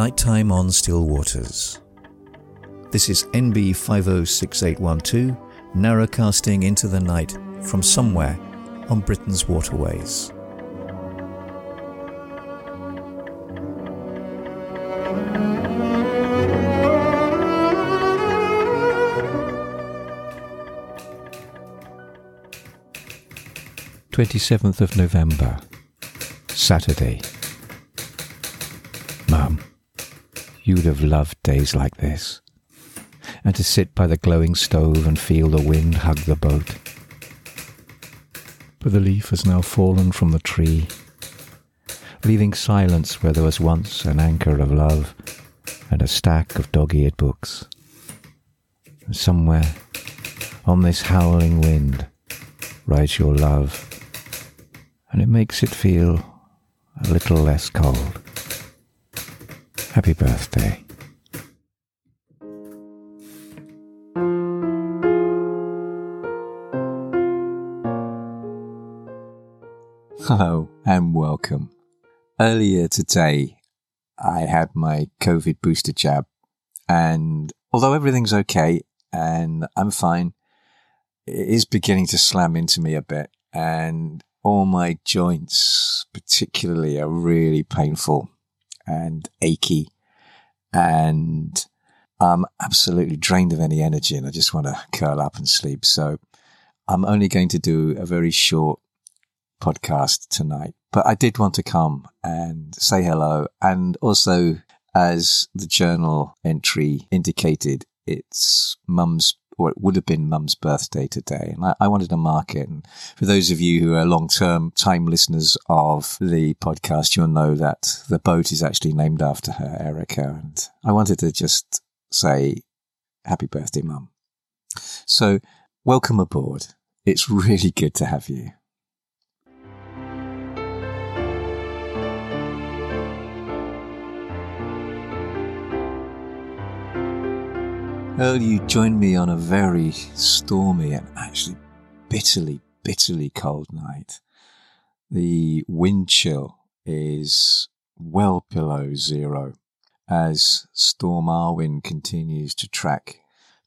Nighttime on Still Waters. This is NB 506812, narrowcasting into the night from somewhere on Britain's waterways. Twenty seventh of November, Saturday. Mum, you'd have loved days like this, and to sit by the glowing stove and feel the wind hug the boat. But the leaf has now fallen from the tree, leaving silence where there was once an anchor of love and a stack of dog eared books. And somewhere on this howling wind rides your love, and it makes it feel a little less cold. Happy birthday. Hello and welcome. Earlier today, I had my COVID booster jab, and although everything's okay and I'm fine, it is beginning to slam into me a bit, and all my joints, particularly, are really painful and achy, and I'm absolutely drained of any energy, and I just want to curl up and sleep. So I'm only going to do a very short podcast tonight, but I did want to come and say hello. And also, as the journal entry indicated, it's mum's, or it would have been mum's birthday today. And I, I wanted to mark it. And for those of you who are long term time listeners of the podcast, you'll know that the boat is actually named after her, Erica. And I wanted to just say happy birthday, mum. So welcome aboard. It's really good to have you. Earlier, you joined me on a very stormy and actually bitterly, bitterly cold night. The wind chill is well below zero as Storm Arwen continues to track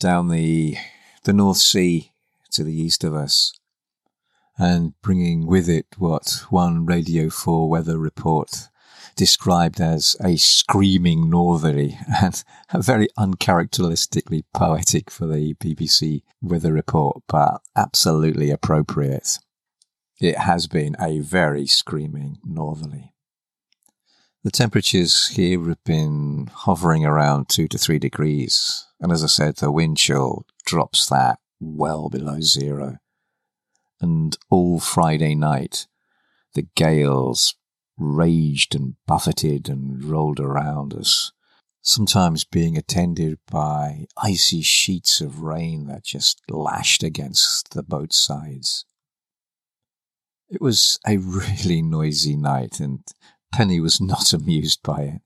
down the, the North Sea to the east of us and bringing with it what one Radio 4 weather report described as a screaming northerly and very uncharacteristically poetic for the BBC weather report, but absolutely appropriate. It has been a very screaming northerly. The temperatures here have been hovering around two to three degrees, and as I said, the wind chill drops that well below zero. And all Friday night, the gales raged and buffeted and rolled around us, sometimes being attended by icy sheets of rain that just lashed against the boat's sides. It was a really noisy night, and Penny was not amused by it.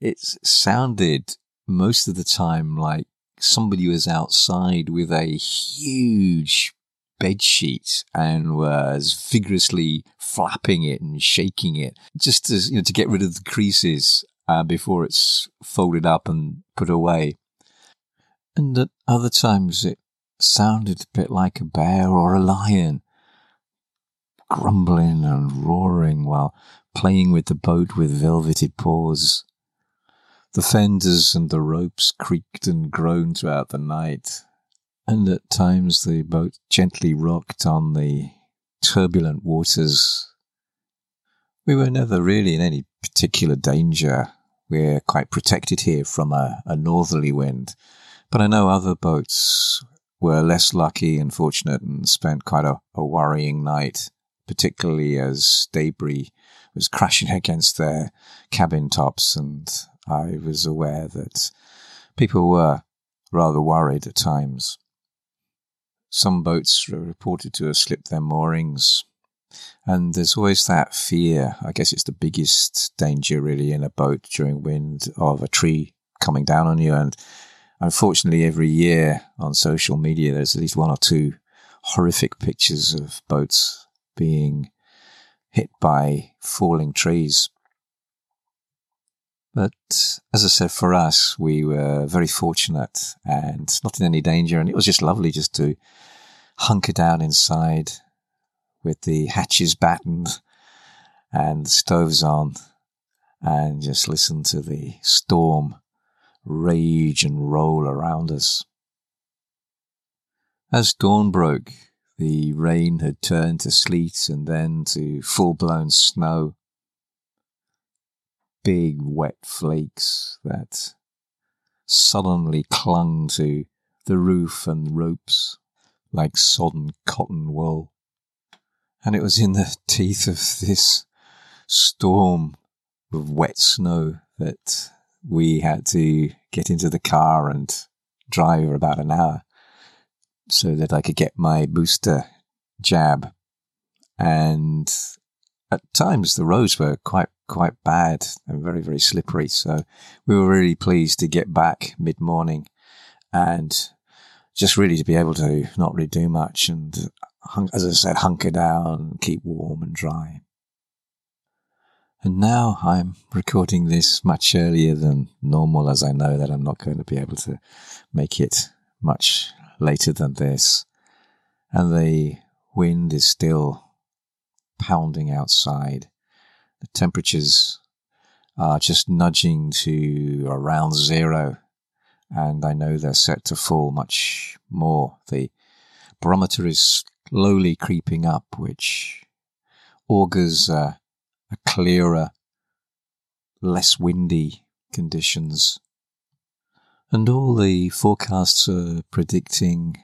It sounded most of the time like somebody was outside with a huge bed sheet and was vigorously flapping it and shaking it just to, you know, to get rid of the creases uh, before it's folded up and put away. And at other times it sounded a bit like a bear or a lion, grumbling and roaring while playing with the boat with velveted paws. The fenders and the ropes creaked and groaned throughout the night, and at times the boat gently rocked on the turbulent waters. We were never really in any particular danger. We're quite protected here from a, a northerly wind, but I know other boats were less lucky and fortunate and spent quite a, a worrying night, particularly as debris was crashing against their cabin tops, and I was aware that people were rather worried at times. Some boats are reported to have slipped their moorings. And there's always that fear. I guess it's the biggest danger really in a boat during wind of a tree coming down on you. And unfortunately, every year on social media, there's at least one or two horrific pictures of boats being hit by falling trees. But as I said, for us, we were very fortunate and not in any danger. And it was just lovely just to hunker down inside with the hatches battened and the stoves on and just listen to the storm rage and roll around us. As dawn broke, the rain had turned to sleet and then to full blown snow. Big wet flakes that sullenly clung to the roof and ropes like sodden cotton wool. And it was in the teeth of this storm of wet snow that we had to get into the car and drive for about an hour so that I could get my booster jab. And at times the roads were quite, quite bad and very, very slippery. So we were really pleased to get back mid morning and just really to be able to not really do much and, as I said, hunker down, keep warm and dry. And now I'm recording this much earlier than normal as I know that I'm not going to be able to make it much later than this. And the wind is still pounding outside. The temperatures are just nudging to around zero. And I know they're set to fall much more. The barometer is slowly creeping up, which augurs uh, a clearer, less windy conditions. And all the forecasts are predicting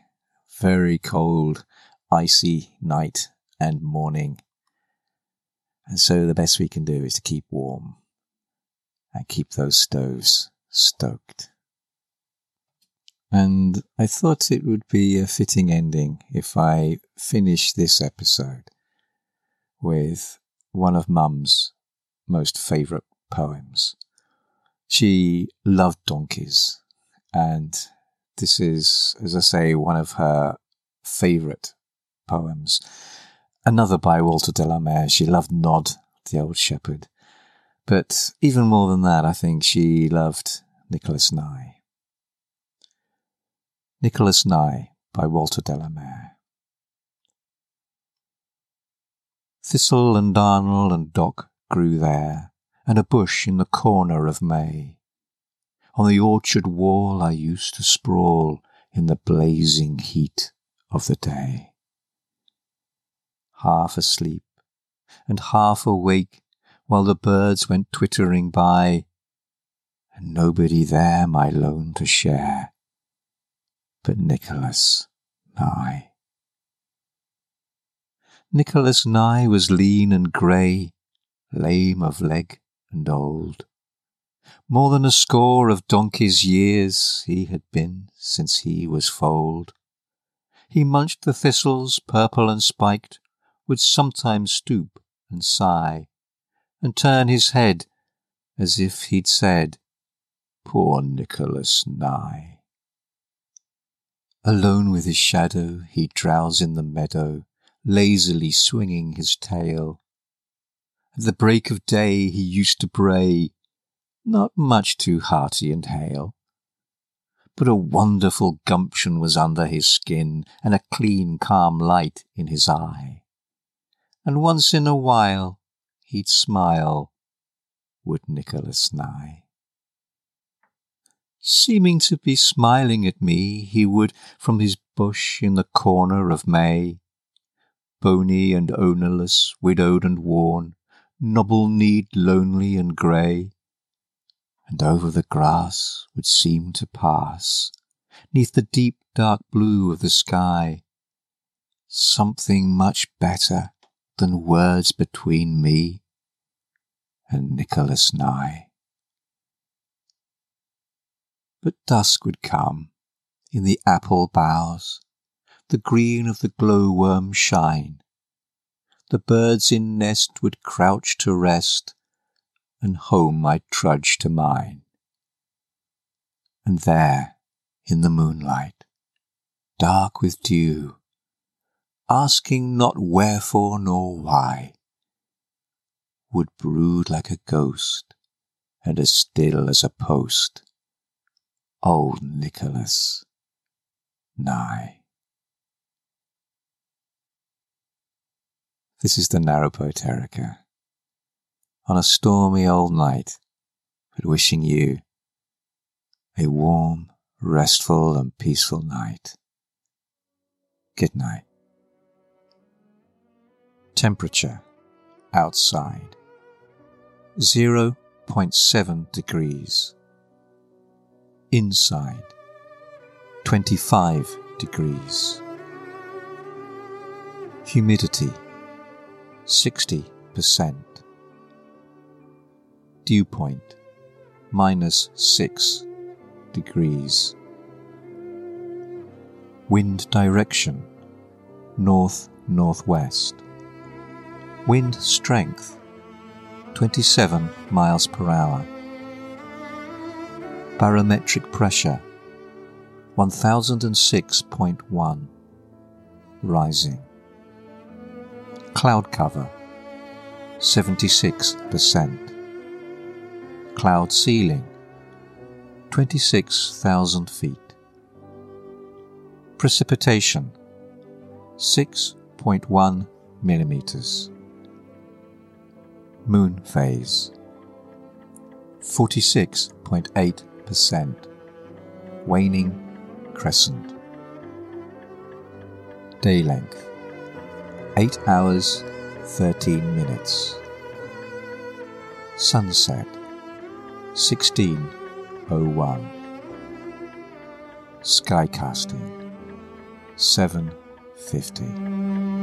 very cold, icy night and morning. And so the best we can do is to keep warm and keep those stoves stoked. And I thought it would be a fitting ending if I finish this episode with one of Mum's most favourite poems. She loved donkeys, and this is, as I say, one of her favourite poems. Another by Walter de la Mare. She loved Nod, the old shepherd. But even more than that, I think she loved Nicholas Nye. Nicholas Nye by Walter de la Mare. Thistle and darnel and dock grew there, and a bush in the corner of May. On the orchard wall I used to sprawl in the blazing heat of the day. Half asleep and half awake while the birds went twittering by, and nobody there my lone to share but Nicholas Nye. Nicholas Nye was lean and grey, lame of leg and old. More than a score of donkey's years he had been since he was foaled. He munched the thistles, purple and spiked, would sometimes stoop and sigh, and turn his head as if he'd said, Poor Nicholas Nye. Alone with his shadow, he'd drowse in the meadow, lazily swinging his tail. At the break of day he used to bray, not much too hearty and hale. But a wonderful gumption was under his skin, and a clean, calm light in his eye. And once in a while he'd smile, would Nicholas Nye. Seeming to be smiling at me, he would, from his bush in the corner of May, bony and ownerless, widowed and worn, nobble-kneed, lonely and grey. And over the grass would seem to pass, neath the deep dark blue of the sky, something much better than words between me and Nicholas Nye. But dusk would come in the apple boughs, the green of the glowworm shine. The birds in nest would crouch to rest, and home I'd trudge to mine. And there, in the moonlight, dark with dew, asking not wherefore nor why, would brood like a ghost and as still as a post. Old Nicholas, Nye. This is the narrowboat Erica. On a stormy old night, but wishing you a warm, restful, and peaceful night. Good night. Temperature outside 0.7 degrees. Inside 25 degrees. Humidity 60%. Dew point minus 6 degrees. Wind direction north northwest. Wind strength 27 miles per hour. Barometric pressure 1006.1 rising. Cloud cover 76%. Cloud ceiling 26,000 feet. Precipitation 6.1 millimeters. Moon phase 46.8%. Waning crescent. Day length 8 hours 13 minutes. Sunset 1601. Skycasting 750.